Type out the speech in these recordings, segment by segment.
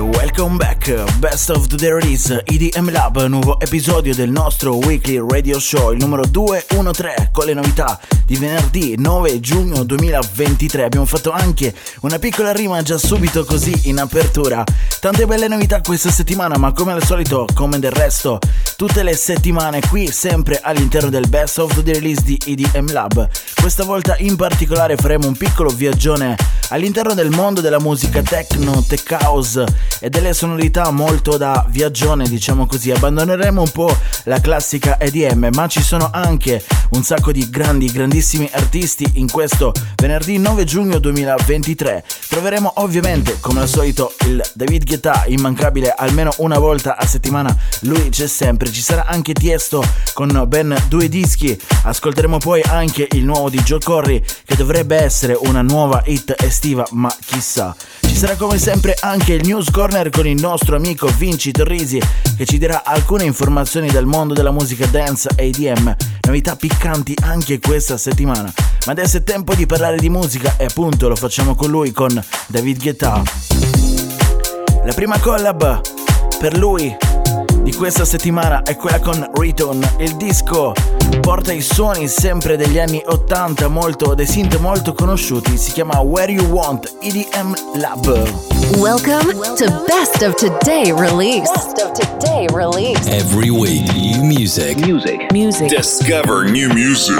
welcome back. Best of the Release EDM Lab, nuovo episodio del nostro weekly radio show, il numero 213 con le novità di venerdì 9 giugno 2023. Abbiamo fatto anche una piccola rima già subito così in apertura. Tante belle novità questa settimana, ma come al solito, come del resto, tutte le settimane qui sempre all'interno del Best of the Release di EDM Lab. Questa volta in particolare faremo un piccolo viaggione all'interno del mondo della musica techno, tech house e delle sonorità molto da viaggione, diciamo così. Abbandoneremo un po' la classica EDM, ma ci sono anche un sacco di grandi, grandissimi artisti in questo venerdì 9 giugno 2023. Troveremo ovviamente, come al solito, il David Guetta, immancabile almeno una volta a settimana. Lui c'è sempre. Ci sarà anche Tiesto con ben due dischi. Ascolteremo poi anche il nuovo di Joe Corry, che dovrebbe essere una nuova hit estiva, ma chissà. Ci sarà come sempre anche il News Corner con il nostro amico Vinci Torrisi che ci darà alcune informazioni dal mondo della musica dance e EDM, novità piccanti anche questa settimana. Ma adesso è tempo di parlare di musica e appunto lo facciamo con lui, con David Guetta. La prima collab per lui di questa settimana è quella con Return. Il disco porta i suoni sempre degli anni 80, molto, dei synth molto conosciuti. Si chiama Where You Want EDM Lab. Welcome to Best of Today release. Best of Today release. Every week, new music. Music. Music. Discover new music.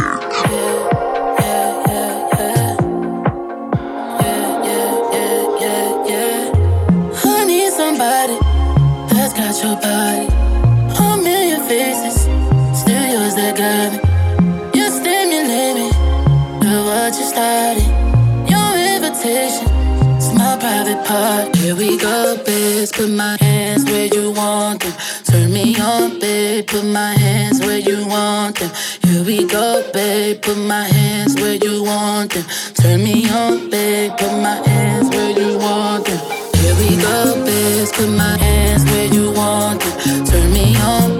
Private. Here we go, bitch. Put my hands where you want them. Turn me on, babe. Put my hands where you want them. Here we go, babe. Put my hands where you want them. Turn me on, babe. Put my hands where you want them. Here we go, bitch. Put my hands where you want them. Turn me on,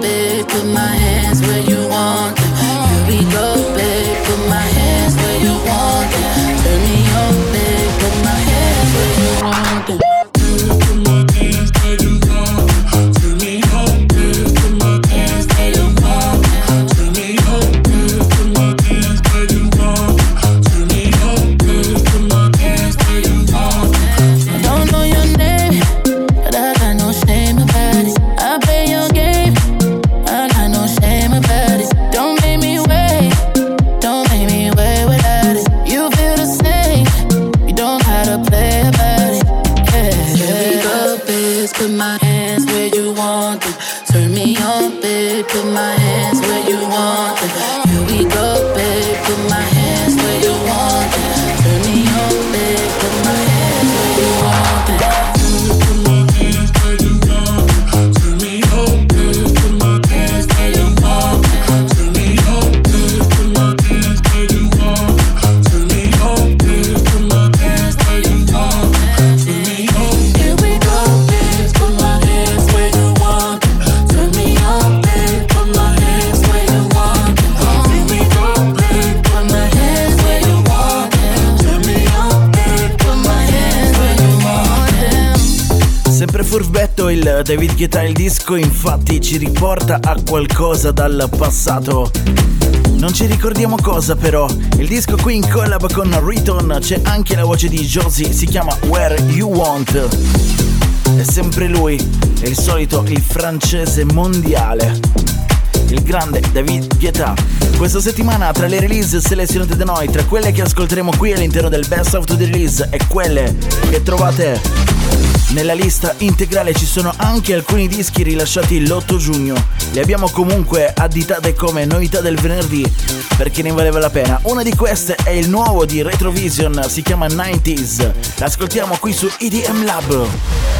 David Guetta, il disco infatti ci riporta a qualcosa dal passato. Non ci ricordiamo cosa però, il disco qui in collab con Riton c'è anche la voce di Josie, si chiama Where You Want. È sempre lui, è il solito, il francese mondiale. il grande David Guetta. Questa settimana tra le release selezionate da noi, tra quelle che ascolteremo qui all'interno del Best of the Release e quelle che trovate nella lista integrale ci sono anche alcuni dischi rilasciati l'8 giugno. Li abbiamo comunque additate come novità del venerdì perché ne valeva la pena. Una di queste è il nuovo di Retrovision, si chiama 90s. L'ascoltiamo qui su EDM Lab.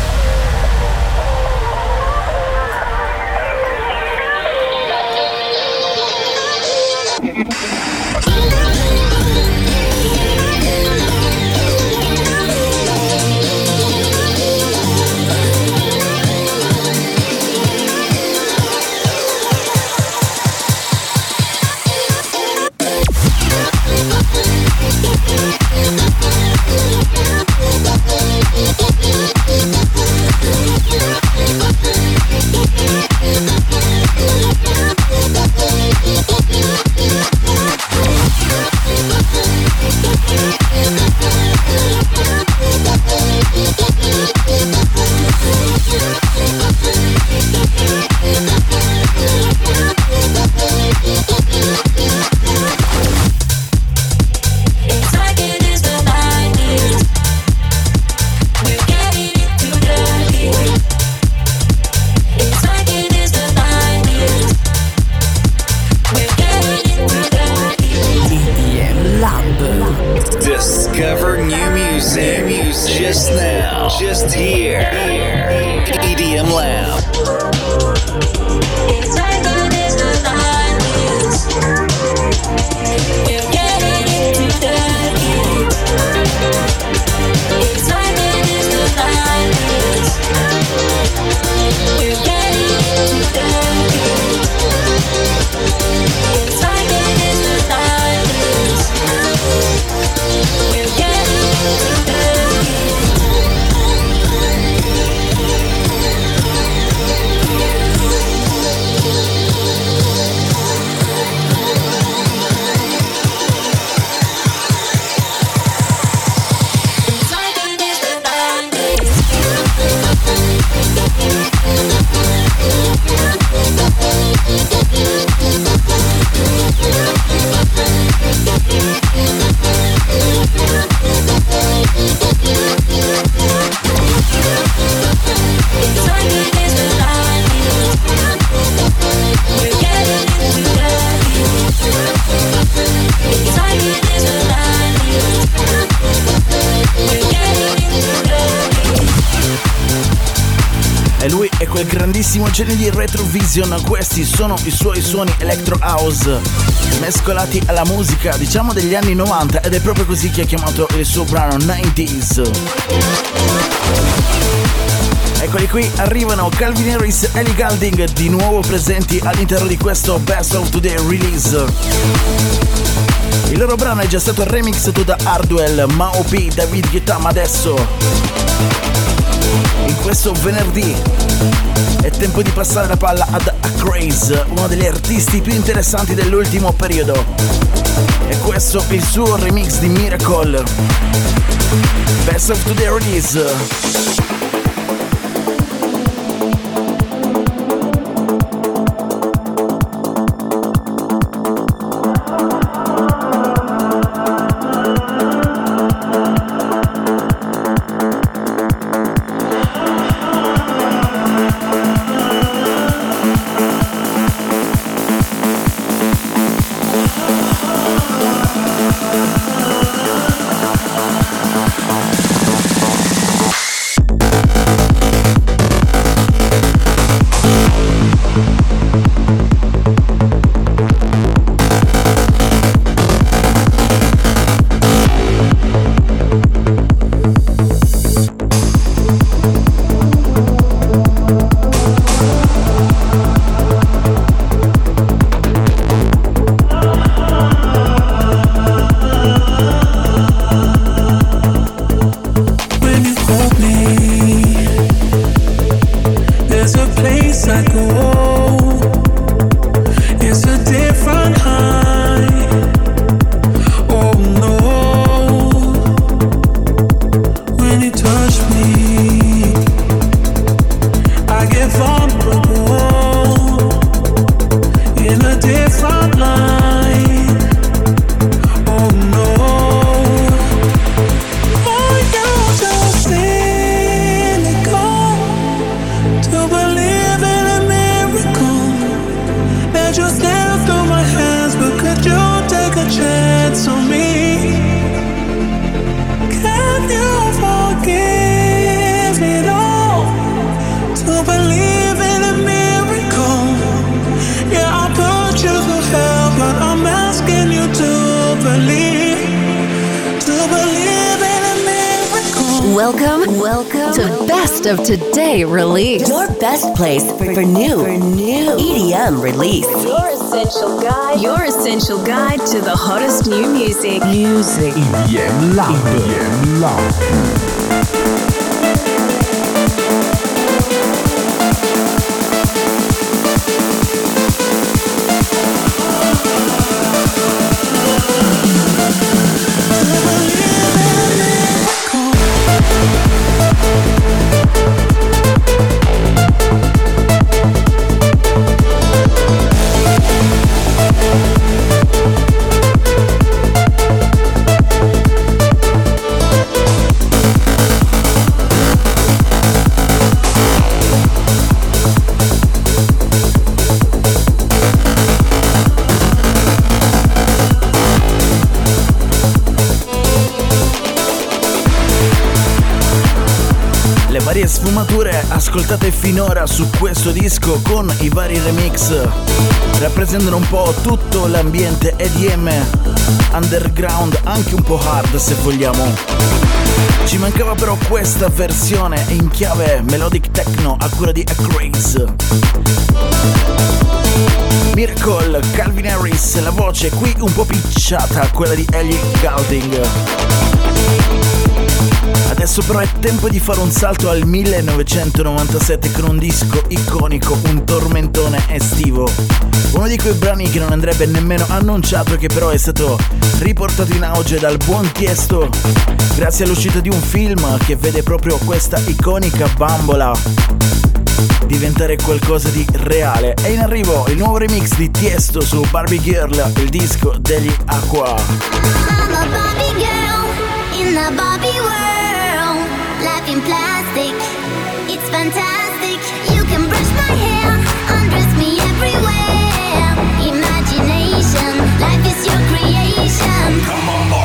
Retrovision, questi sono i suoi suoni electro house mescolati alla musica diciamo degli anni 90 ed è proprio così che ha chiamato il suo brano 90s. Eccoli qui, arrivano Calvin Harris e Ellie Galding di nuovo presenti all'interno di questo Best of Today release. Il loro brano è già stato remixato da Hardwell, Mao P, David Guetta, ma adesso in questo venerdì è tempo di passare la palla ad Craze, uno degli artisti più interessanti dell'ultimo periodo. E questo è il suo remix di Miracle. Best of the release. different Best of Today Release. Your best place for, for new, for new EDM release. Your essential guide. Your essential guide to the hottest new music. Music. EDM Lab. EDM Lab. Ascoltate finora su questo disco con i vari remix rappresentano un po' tutto l'ambiente EDM underground, anche un po' hard se vogliamo. Ci mancava però questa versione in chiave melodic techno a cura di Acraze. Miracle, Calvin Harris, la voce qui un po' picciata, quella di Ellie Goulding. Adesso però è tempo di fare un salto al 1997 con un disco iconico, un tormentone estivo. Uno di quei brani che non andrebbe nemmeno annunciato che però è stato riportato in auge dal buon Tiesto grazie all'uscita di un film che vede proprio questa iconica bambola diventare qualcosa di reale. È in arrivo il nuovo remix di Tiesto su Barbie Girl, il disco degli Aqua. In the Barbie world. Life in plastic, it's fantastic. You can brush my hair, undress me everywhere. Imagination, life is your creation. Come on, Barbie,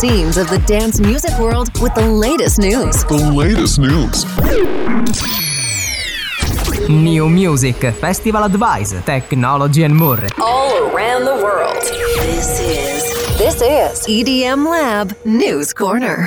scenes of the dance music world with the latest news. The latest news. New Music, Festival Advice, Technology and more. All around the world. This is this is EDM Lab News Corner.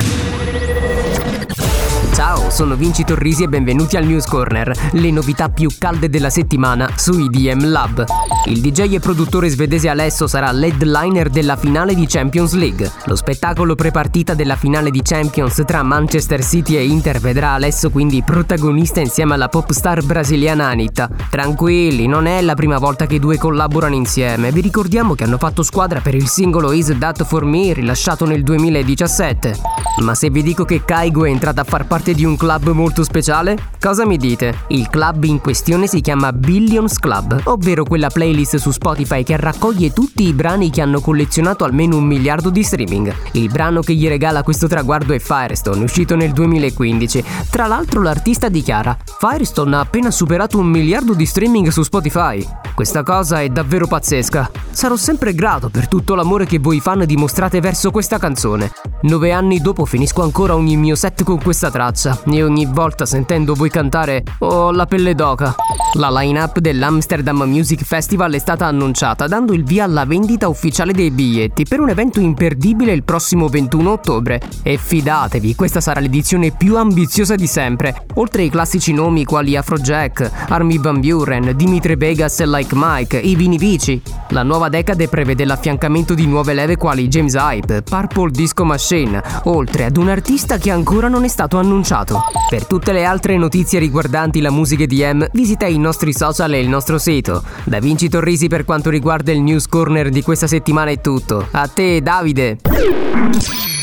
Ciao, sono Vinci Torrisi e benvenuti al News Corner, le novità più calde della settimana su IDM Lab. Il DJ e produttore svedese Alesso sarà l'headliner della finale di Champions League. Lo spettacolo prepartita della finale di Champions tra Manchester City e Inter vedrà Alesso quindi protagonista insieme alla pop star brasiliana Anitta. Tranquilli, non è la prima volta che i due collaborano insieme. Vi ricordiamo che hanno fatto squadra per il singolo Is That For Me rilasciato nel 2017. Ma se vi dico che Kaigo è entrata a far parte di un club molto speciale, cosa mi dite? Il club in questione si chiama Billions Club, ovvero quella playlist su Spotify che raccoglie tutti i brani che hanno collezionato almeno un miliardo di streaming. Il brano che gli regala questo traguardo è Firestone, uscito nel 2015. Tra l'altro l'artista dichiara: Firestone ha appena superato un miliardo di streaming su Spotify. Questa cosa è davvero pazzesca. Sarò sempre grato per tutto l'amore che voi fan dimostrate verso questa canzone. Nove anni dopo finisco ancora ogni mio set con questa traccia e ogni volta sentendo voi cantare ho la pelle d'oca. La line-up dell'Amsterdam Music Festival è stata annunciata dando il via alla vendita ufficiale dei biglietti per un evento imperdibile il prossimo 21 ottobre. E fidatevi, questa sarà l'edizione più ambiziosa di sempre. Oltre ai classici nomi quali Afrojack, Army Van Buren, Dimitri Vegas e Like Mike, i Vini Vici. La nuova decade prevede l'affiancamento di nuove leve quali James Hype, Purple Disco Machine, oltre ad un artista che ancora non è stato annunciato. Per tutte le altre notizie riguardanti la musica EDM, visita i nostri social e il nostro sito. Da Vinci Torrisi per quanto riguarda il News Corner di questa settimana è tutto. A te, Davide!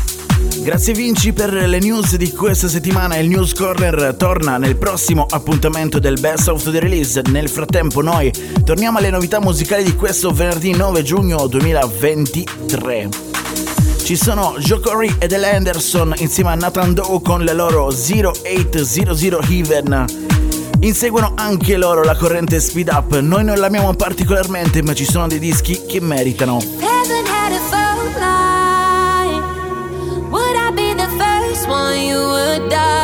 Grazie Vinci per le news di questa settimana. Il News Corner torna nel prossimo appuntamento del Best of the Release. Nel frattempo noi torniamo alle novità musicali di questo venerdì 9 giugno 2023. Ci sono Joe Corey ed El Anderson insieme a Nathan Doe con le loro 0800 Heaven. Inseguono anche loro la corrente speed up. Noi non l'amiamo particolarmente, ma ci sono dei dischi che meritano. One you would dial?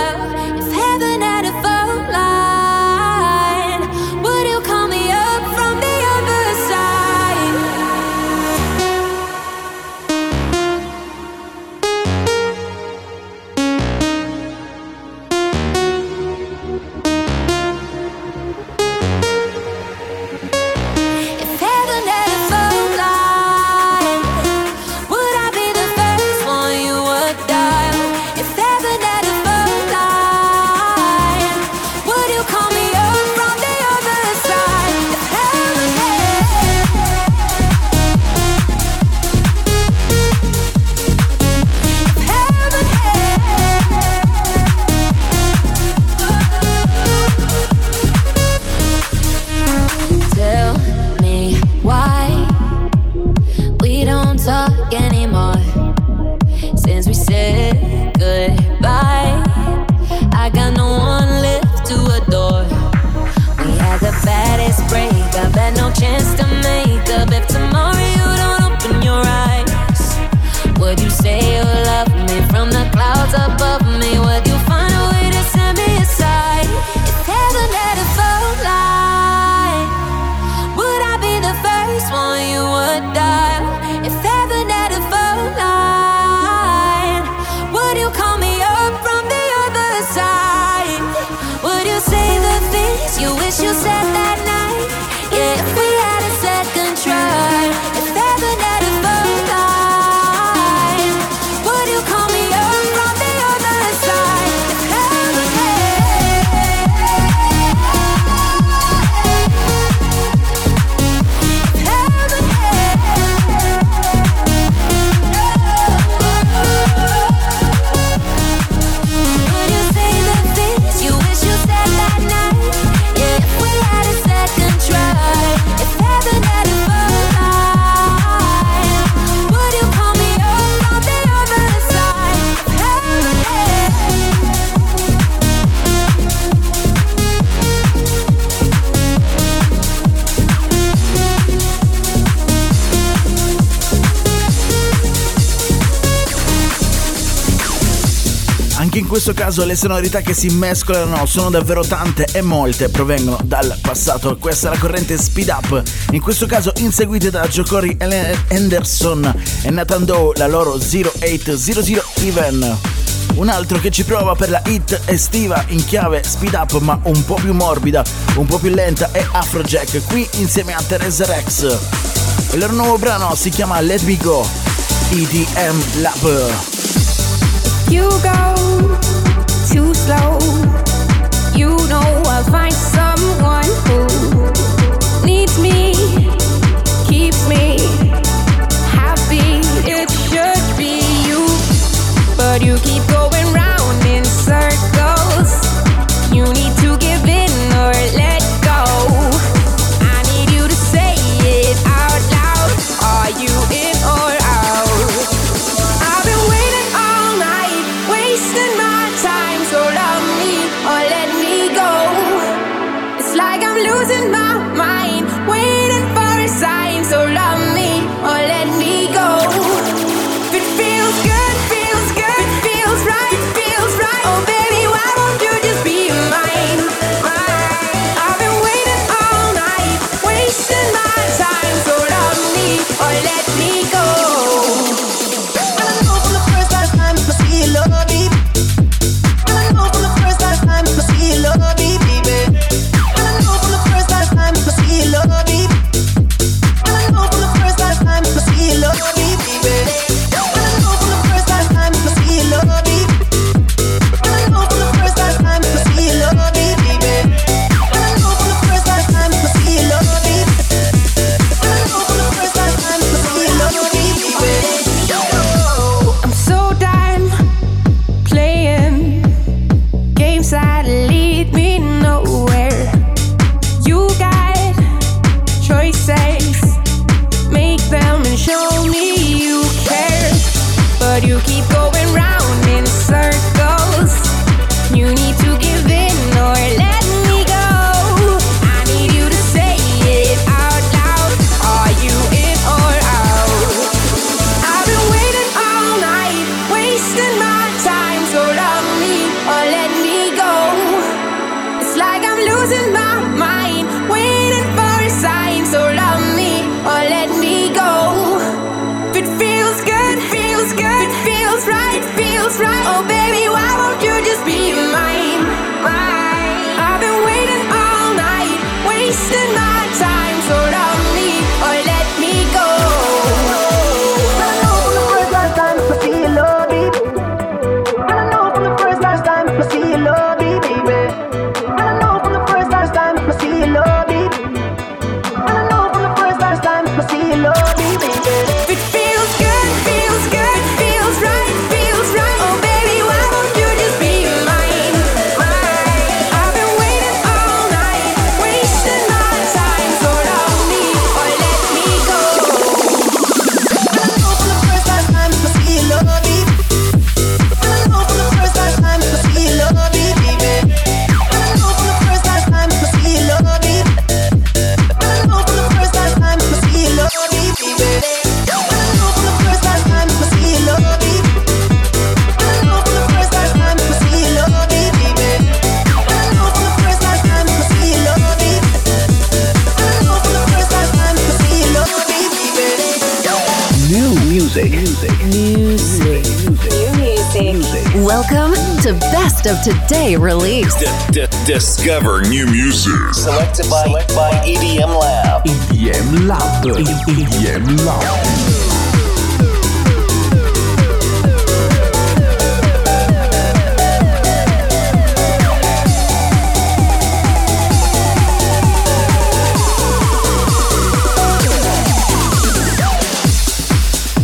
Caso le sonorità che si mescolano sono davvero tante e molte provengono dal passato. Questa è la corrente Speed Up, in questo caso inseguite da Jokori Anderson e Nathan Doe, la loro 0800 Even. Un altro che ci prova per la hit estiva in chiave speed up ma un po' più morbida, un po' più lenta è Afrojack qui insieme a Teresa Rex. Il loro nuovo brano si chiama Let Me Go, EDM Lab. You go too slow. You know I'll find someone who needs me, keeps me happy. It should be you, but you keep going round in circles. You need to give in or let go. I need you to say it out loud. Are you in or out? Of Today release. discover new music. Selected by, by EDM Lab. EDM Lab. EDM Lab.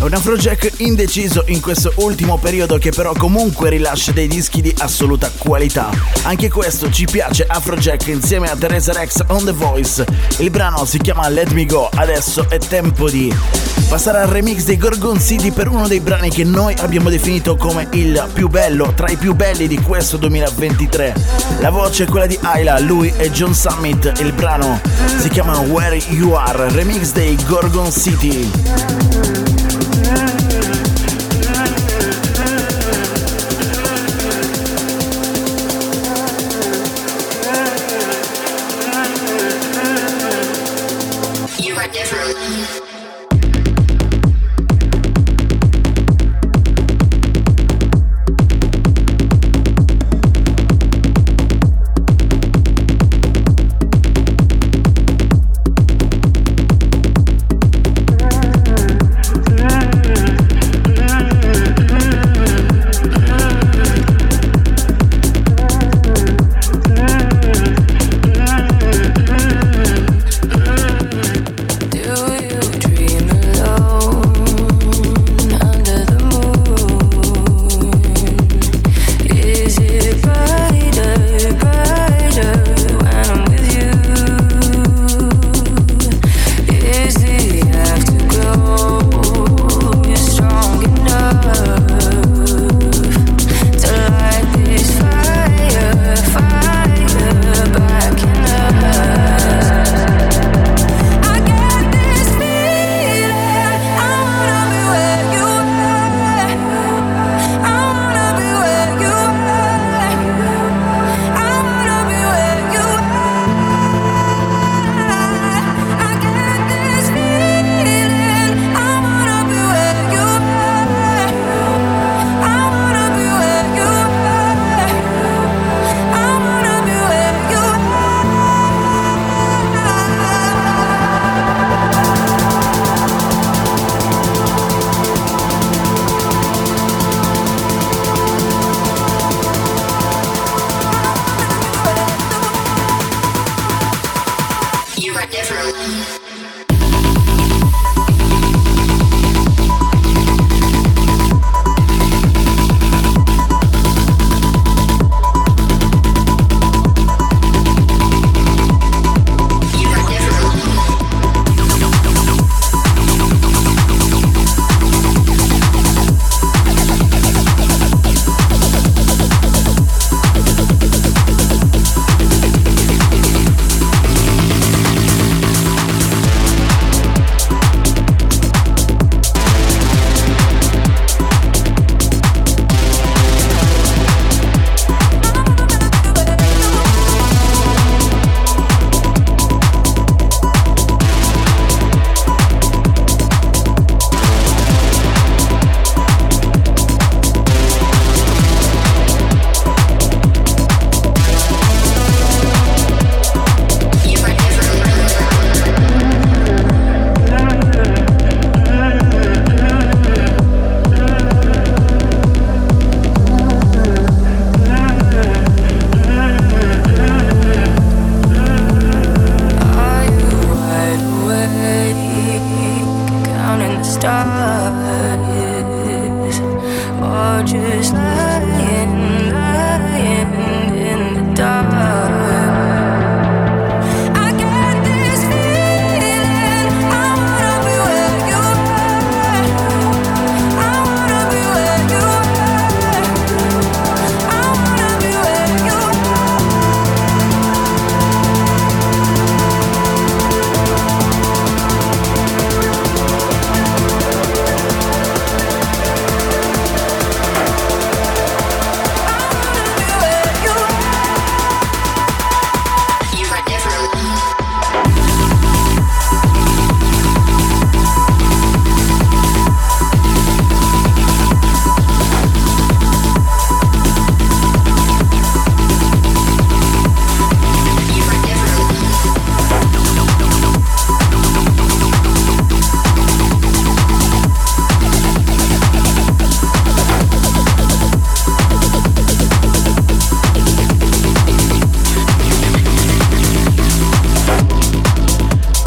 Un Afrojack indeciso in questo ultimo periodo che però comunque rilascia dei dischi di assoluta qualità. Anche questo ci piace Afrojack insieme a Teresa Rex on The Voice. Il brano si chiama Let Me Go, adesso è tempo di passare al remix dei Gorgon City per uno dei brani che noi abbiamo definito come il più bello, tra i più belli di questo 2023. La voce è quella di Ayla, lui è John Summit, il brano si chiama Where You Are, remix dei Gorgon City.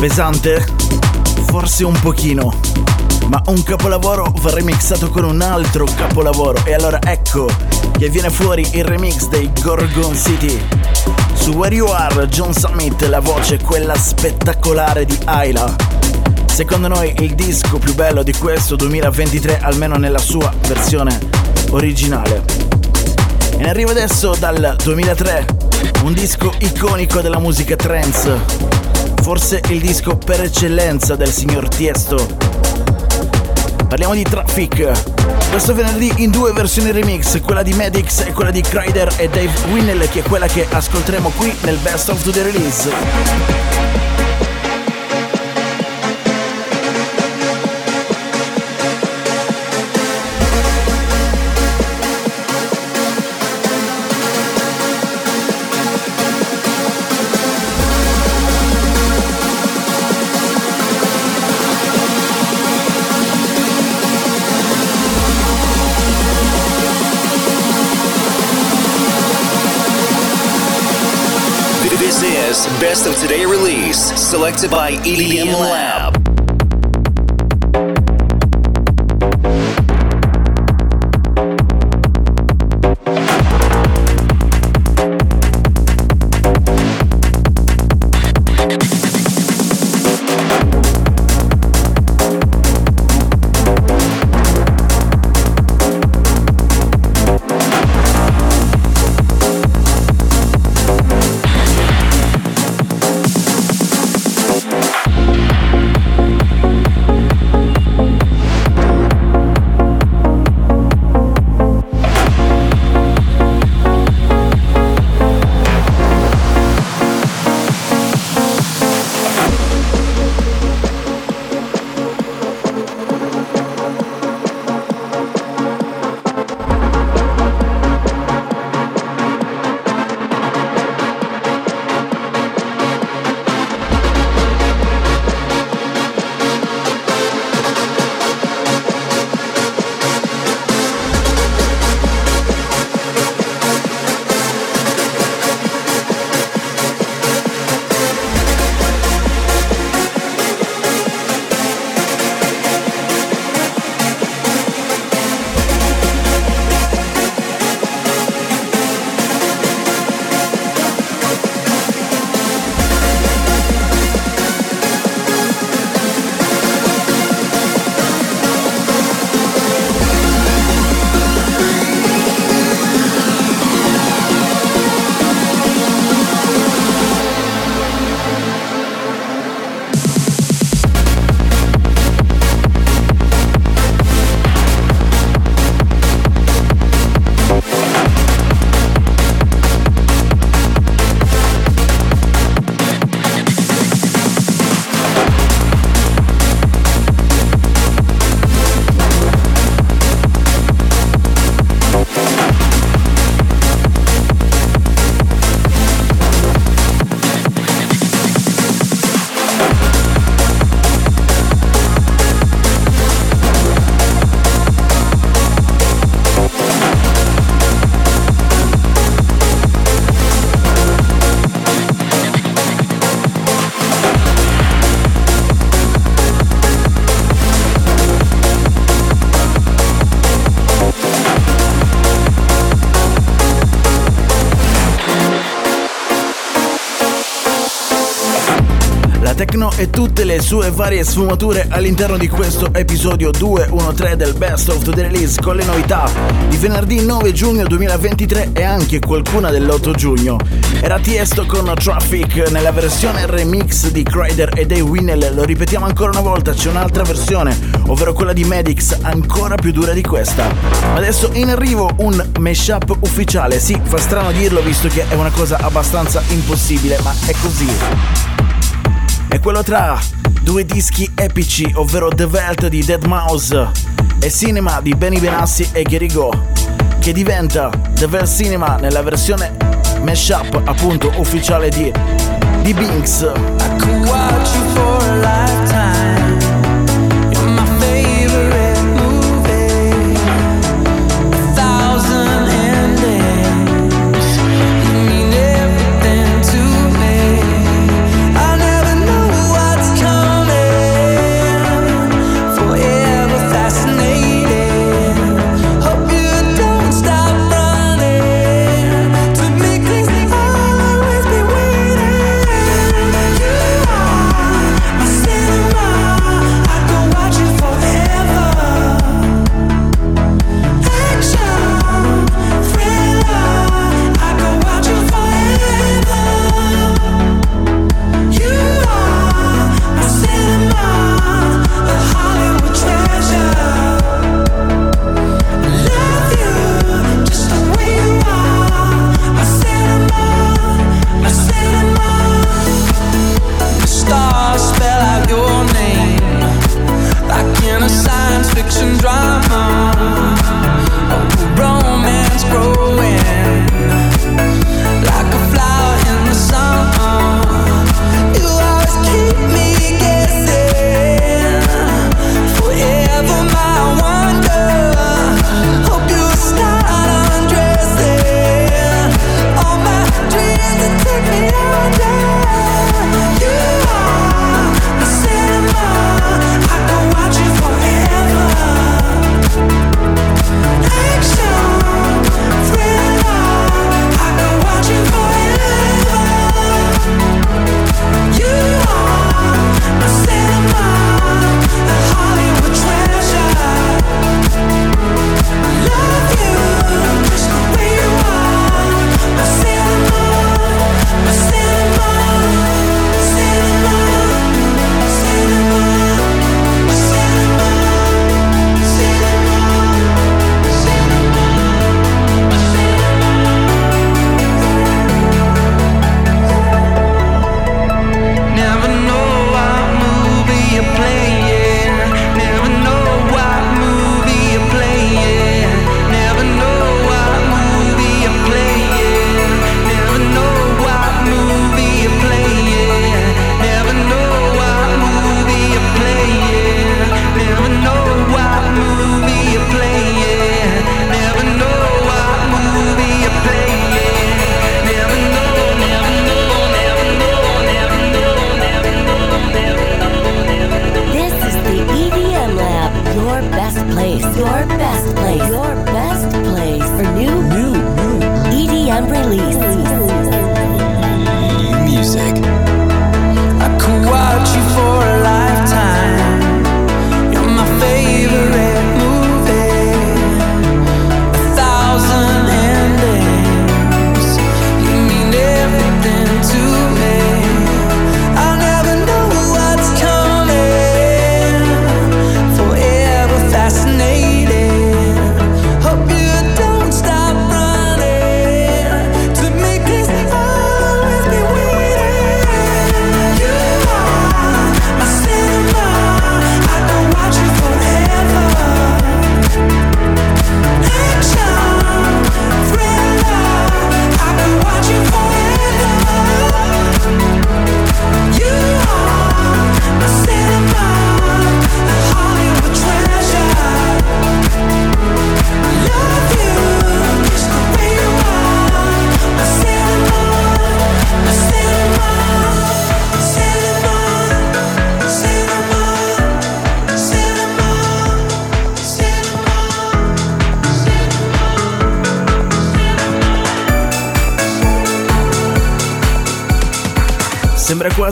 Pesante? Forse un pochino. Ma un capolavoro va remixato con un altro capolavoro. E allora ecco che viene fuori il remix dei Gorgon City. Su Where You Are, John Summit, la voce quella spettacolare di Ayla. Secondo noi il disco più bello di questo 2023, almeno nella sua versione originale. E ne arriva adesso dal 2003, un disco iconico della musica trance forse il disco per eccellenza del signor Tiesto. Parliamo di Traffic. Questo venerdì in due versioni remix, quella di Medix e quella di Kryder e Dave Winnell, che è quella che ascolteremo qui nel Best of the Release. Best of Today Release, selected by EDM Lab. Tutte le sue varie sfumature all'interno di questo episodio 213 del Best of the Release con le novità di venerdì 9 giugno 2023 e anche qualcuna dell'8 giugno. Era Tiesto con Traffic nella versione remix di Cryder e Dave Winnell, lo ripetiamo ancora una volta, c'è un'altra versione, ovvero quella di Medix, ancora più dura di questa. Adesso in arrivo un mashup ufficiale, sì, fa strano dirlo visto che è una cosa abbastanza impossibile, ma è così è quello tra due dischi epici, ovvero The Velt di Dead Mouse e Cinema di Benny Benassi e Gary Go, che diventa The Velt Cinema nella versione mashup appunto ufficiale di, di Binks.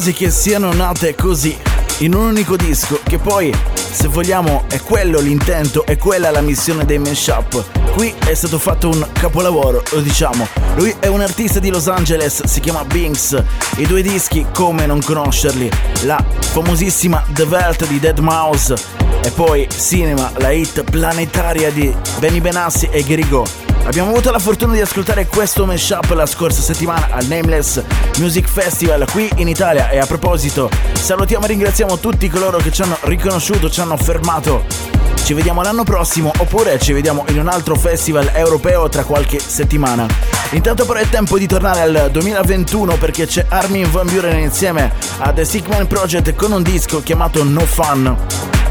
Che siano nate così, in un unico disco, che poi, se vogliamo, è quello l'intento, è quella la missione dei mashup. Qui è stato fatto un capolavoro, lo diciamo. Lui è un artista di Los Angeles, si chiama Binks. I due dischi, come non conoscerli? La famosissima The Velt di Dead Mouse e poi Cinema, la hit planetaria di Benny Benassi e Gerigo. Abbiamo avuto la fortuna di ascoltare questo mashup la scorsa settimana al Nameless Music Festival qui in Italia e a proposito salutiamo e ringraziamo tutti coloro che ci hanno riconosciuto, ci hanno fermato. Ci vediamo l'anno prossimo oppure ci vediamo in un altro festival europeo tra qualche settimana. Intanto però è tempo di tornare al 2021 perché c'è Armin Van Buren insieme a The Stickman Project con un disco chiamato No Fun.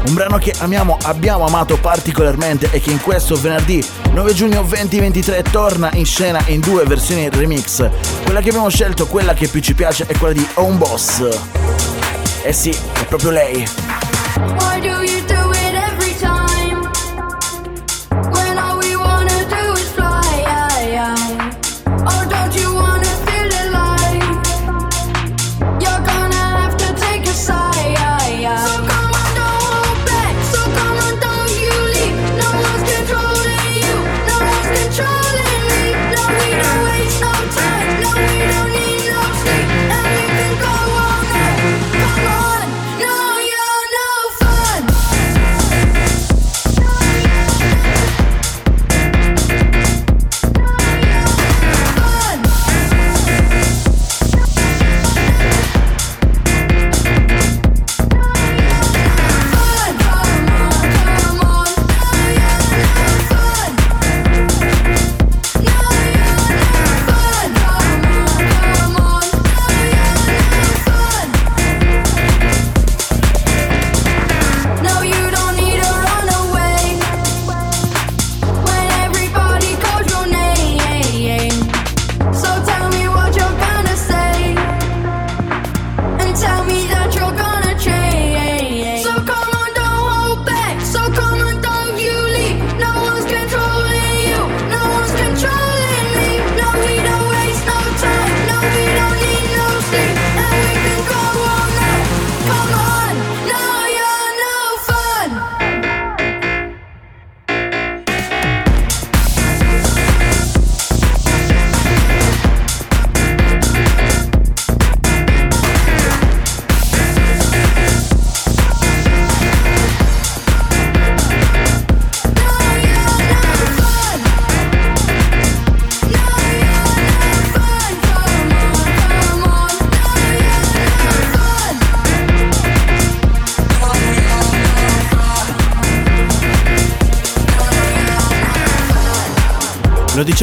Un brano che amiamo, abbiamo amato particolarmente e che in questo venerdì 9 giugno 2023 torna in scena in due versioni remix. Quella che abbiamo scelto, quella che più ci piace, è quella di Home Boss. Eh sì, è proprio lei. Why do you do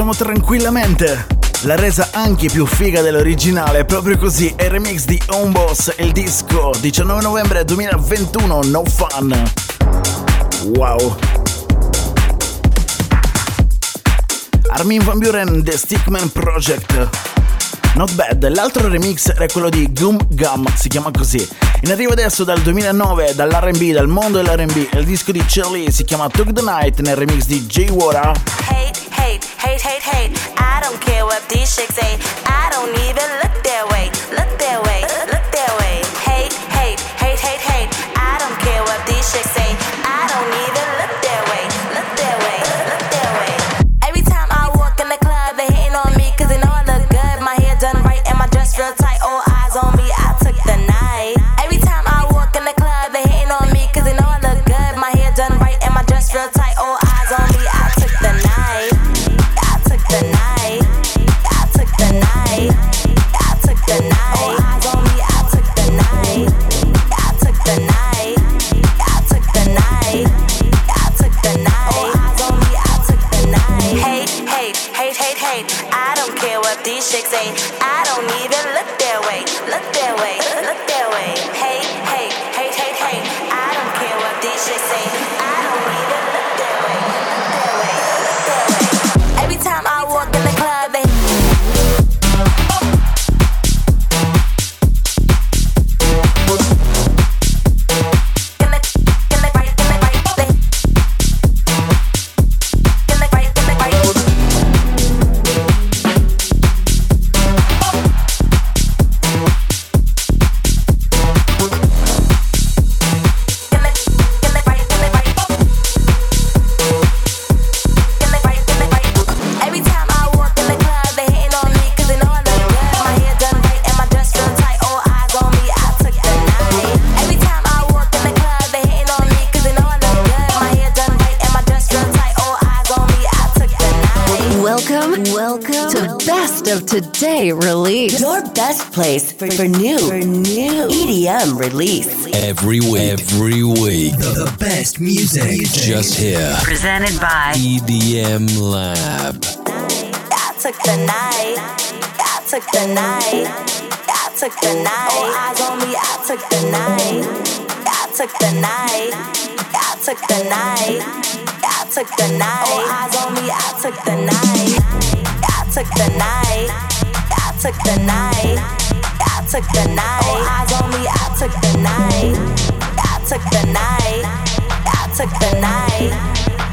Lo diciamo tranquillamente. La resa anche più figa dell'originale, proprio così, è il remix di Home Boss e il disco 19 novembre 2021, No Fun. Wow. Armin Van Buren, The Stickman Project. Not bad, l'altro remix era quello di Gum Gum, si chiama così. In arrivo adesso dal 2009, dall'R&B, dal mondo dell'R&B, il disco di Charlie si chiama Took the Night nel remix di Jay Wara. Hate, hate, hate, hate. I don't care what these chicks say. I don't even look their way. Look their way. For, for new, for new EDM release. Every week, every week, The best music. just here. Presented by EDM Lab. I took the night. I took the night. I took the night. All eyes on me. I took the night. I took the night. I took the night. I took the night. All eyes on me. I took the night. I took the night. I took the night. I took the night. All eyes on me. I took the night. I took the night. I took the night.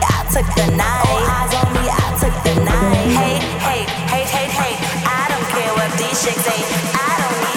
I took the night. All eyes on me. I took the night. Hate, hate, hate, hate, hate. I don't care what these chicks say. I don't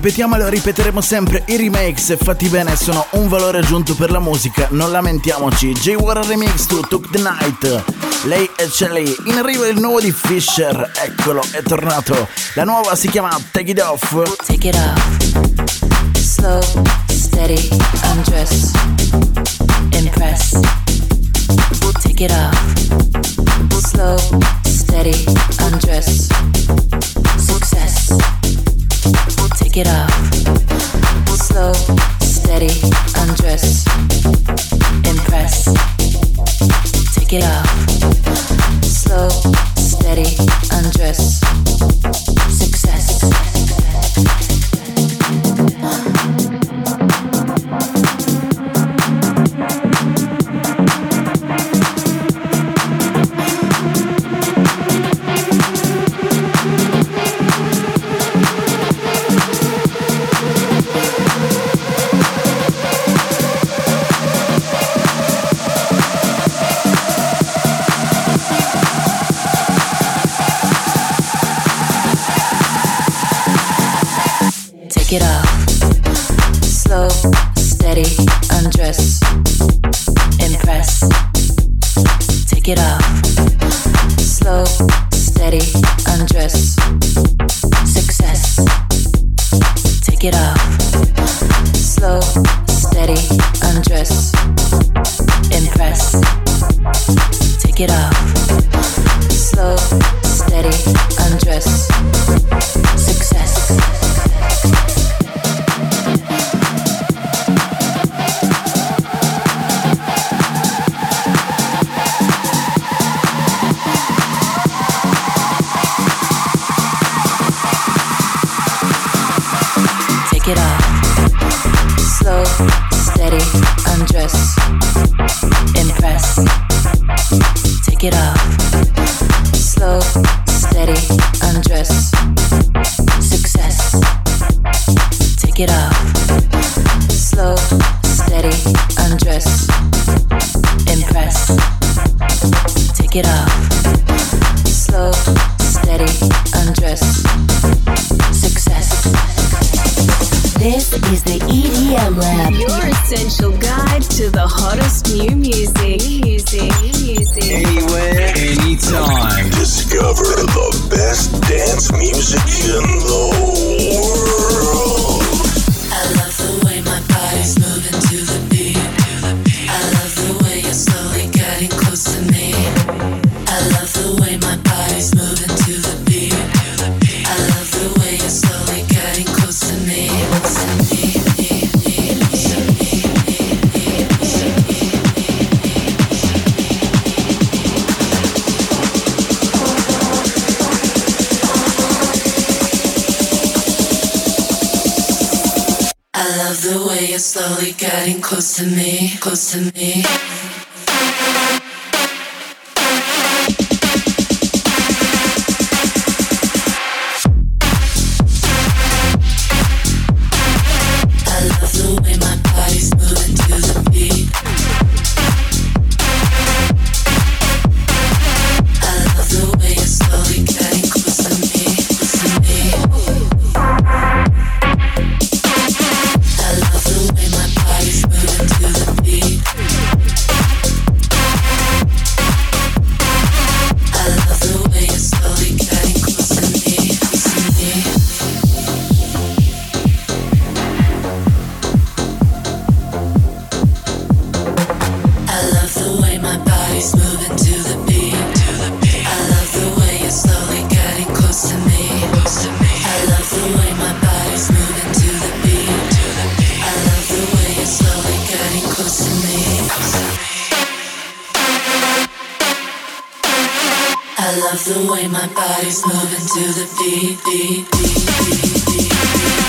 Lo ripetiamo e ripeteremo sempre, i remakes fatti bene sono un valore aggiunto per la musica, non lamentiamoci. J Water Remix to Took the Night, lei e Shelly, in arrivo il nuovo di Fisher, eccolo, è tornato. La nuova si chiama Take It Off. Take it off. Slow, steady, undress. Impress. Take it off. This is the EDM Lab. Your essential guide to the hottest new music. Anywhere, anytime. Discover the best dance music in the world. love the way my body's moving to the beat, beat, beat, beat, beat.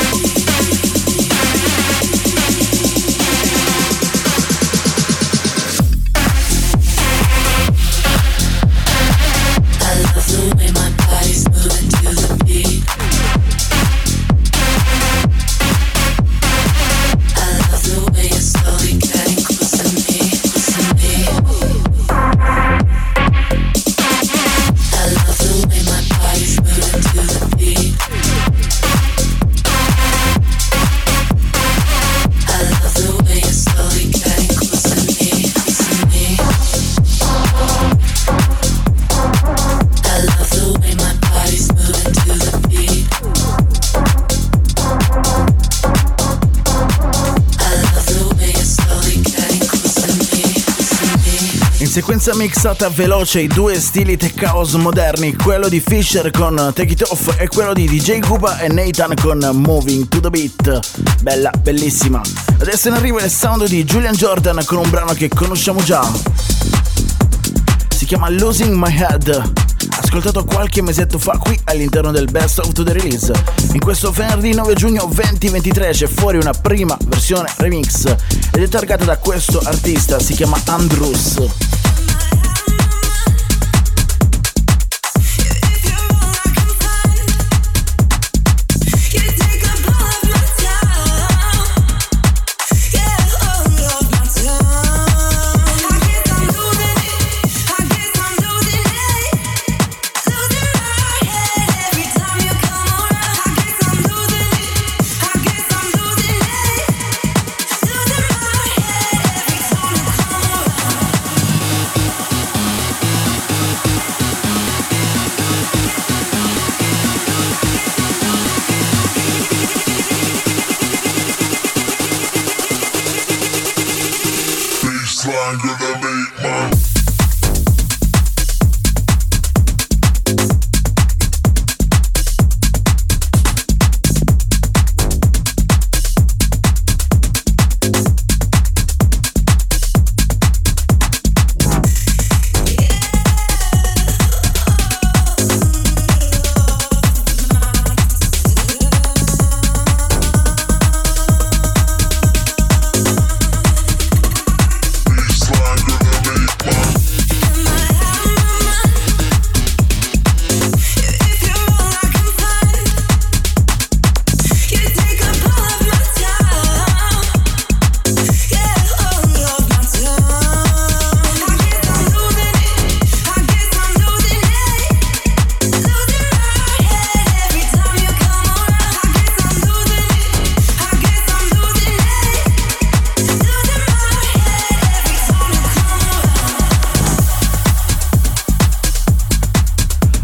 danza mixata veloce, i due stili tech house moderni, quello di Fisher con Take It Off e quello di DJ Cuba e Nathan con Moving to the Beat. Bella, bellissima. Adesso in arrivo il sound di Julian Jordan con un brano che conosciamo già. Si chiama Losing My Head. Ascoltato qualche mesetto fa qui all'interno del Best of the Release. In questo venerdì 9 giugno 2023 c'è fuori una prima versione remix ed è targata da questo artista, si chiama Andrews.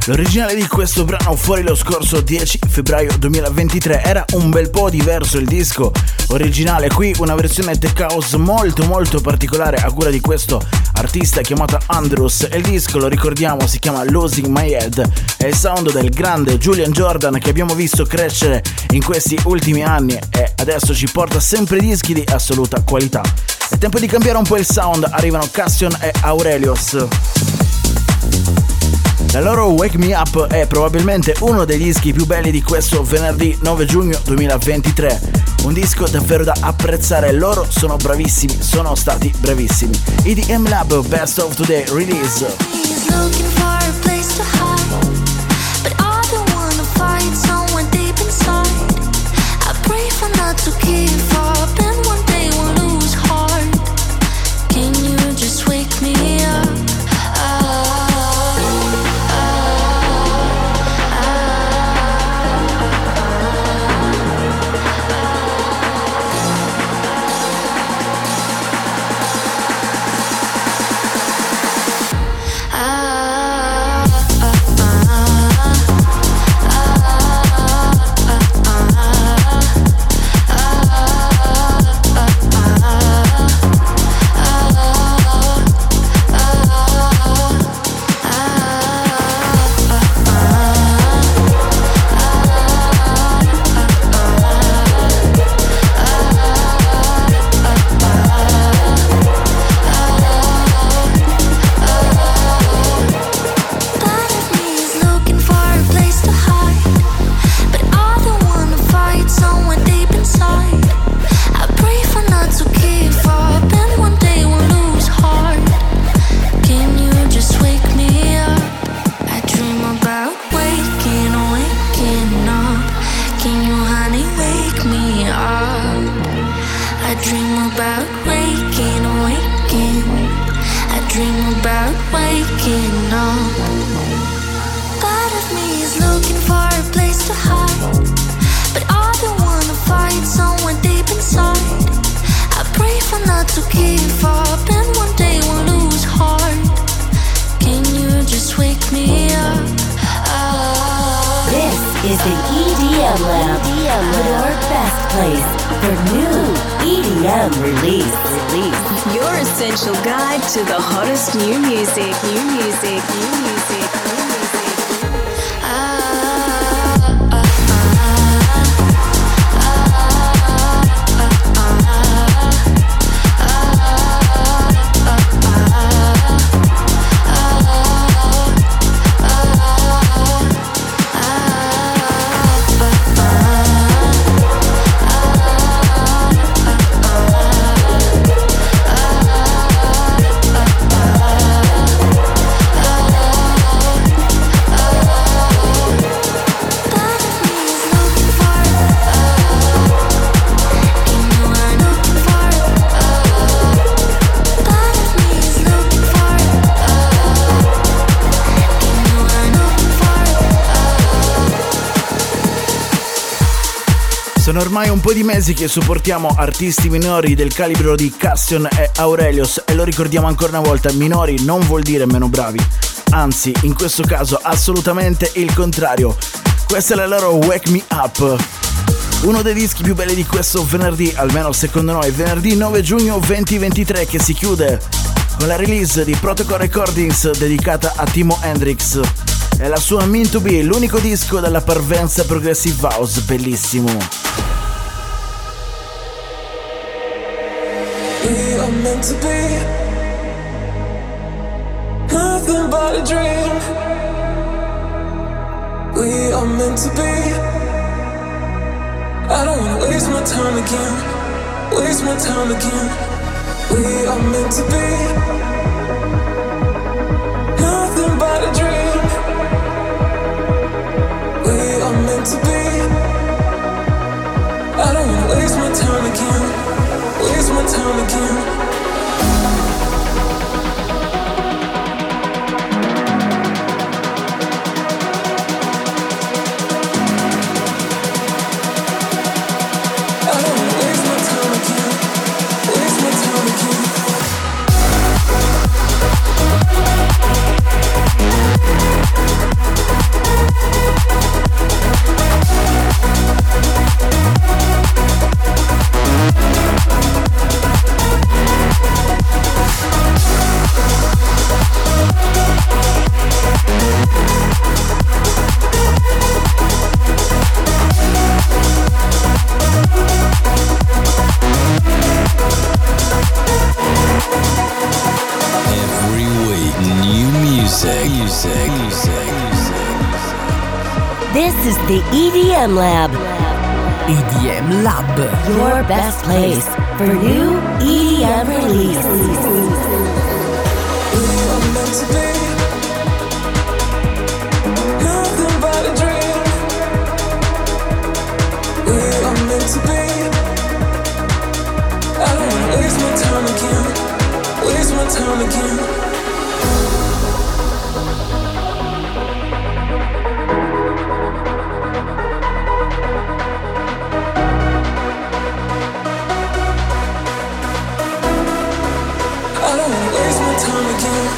L'originale di questo brano fuori lo scorso 10 febbraio 2023 era un bel po' diverso il disco originale, qui una versione tech house molto molto particolare a cura di questo artista chiamato Andrews e il disco lo ricordiamo si chiama Losing My Head, è il sound del grande Julian Jordan che abbiamo visto crescere in questi ultimi anni e adesso ci porta sempre dischi di assoluta qualità. È tempo di cambiare un po' il sound, arrivano Cassion e Aurelius. La loro Wake Me Up è probabilmente uno dei dischi più belli di questo venerdì 9 giugno 2023. Un disco davvero da apprezzare, loro sono bravissimi, sono stati bravissimi. EDM Lab Best of Today Release. To hide, place for new EDM release. Release. Your essential guide to the hottest new music, new music, new music. Un po' di mesi che supportiamo artisti minori del calibro di Cassion e Aurelius e lo ricordiamo ancora una volta, minori non vuol dire meno bravi, anzi in questo caso assolutamente il contrario. Questa è la loro Wake Me Up. Uno dei dischi più belli di questo venerdì, almeno secondo noi, venerdì 9 giugno 2023 che si chiude con la release di Protocol Recordings dedicata a Timo Hendrix. È la sua Mean to Be, l'unico disco della parvenza Progressive House, bellissimo. Meant to be nothing but a dream. We are meant to be. I don't wanna waste my time again. Waste my time again. We are meant to be nothing but a dream. We are meant to be. I don't wanna waste my time again. Waste my time again. Music. This is the EDM Lab. EDM Lab. Your best place for new EDM release. Nothing but again.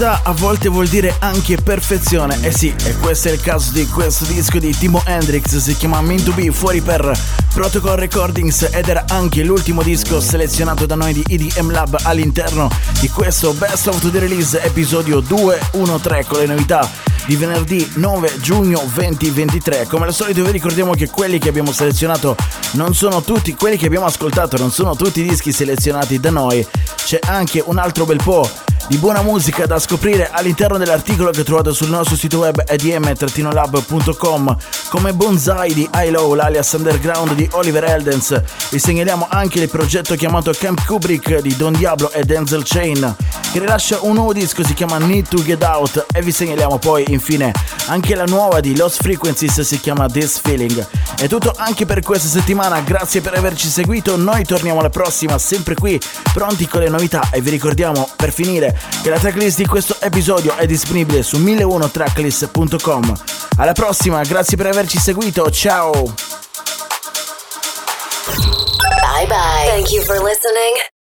Semplicità a volte vuol dire anche perfezione. Eh sì, e questo è il caso di questo disco di Timo Hendrix, si chiama Mean to Be, fuori per Protocol Recordings ed era anche l'ultimo disco selezionato da noi di EDM Lab all'interno di questo Best of the Release episodio 213 con le novità di venerdì 9 giugno 2023. Come al solito vi ricordiamo che quelli che abbiamo selezionato non sono tutti, quelli che abbiamo ascoltato non sono tutti i dischi selezionati da noi, c'è anche un altro bel po' di buona musica da scoprire all'interno dell'articolo che trovate sul nostro sito web edm-lab.com come Bonsai di iLow, l'alias underground di Oliver Eldens. Vi segnaliamo anche il progetto chiamato Camp Kubrick di Don Diablo e Denzel Chain che rilascia un nuovo disco, si chiama Need to Get Out e vi segnaliamo poi infine anche la nuova di Lost Frequencies, si chiama This Feeling. È tutto anche per questa settimana, grazie per averci seguito, noi torniamo alla prossima sempre qui pronti con le novità e vi ricordiamo per finire che la tracklist di questo episodio è disponibile su 1001tracklist.com. Alla prossima, grazie per averci seguito, ciao! Bye bye. Thank you for listening.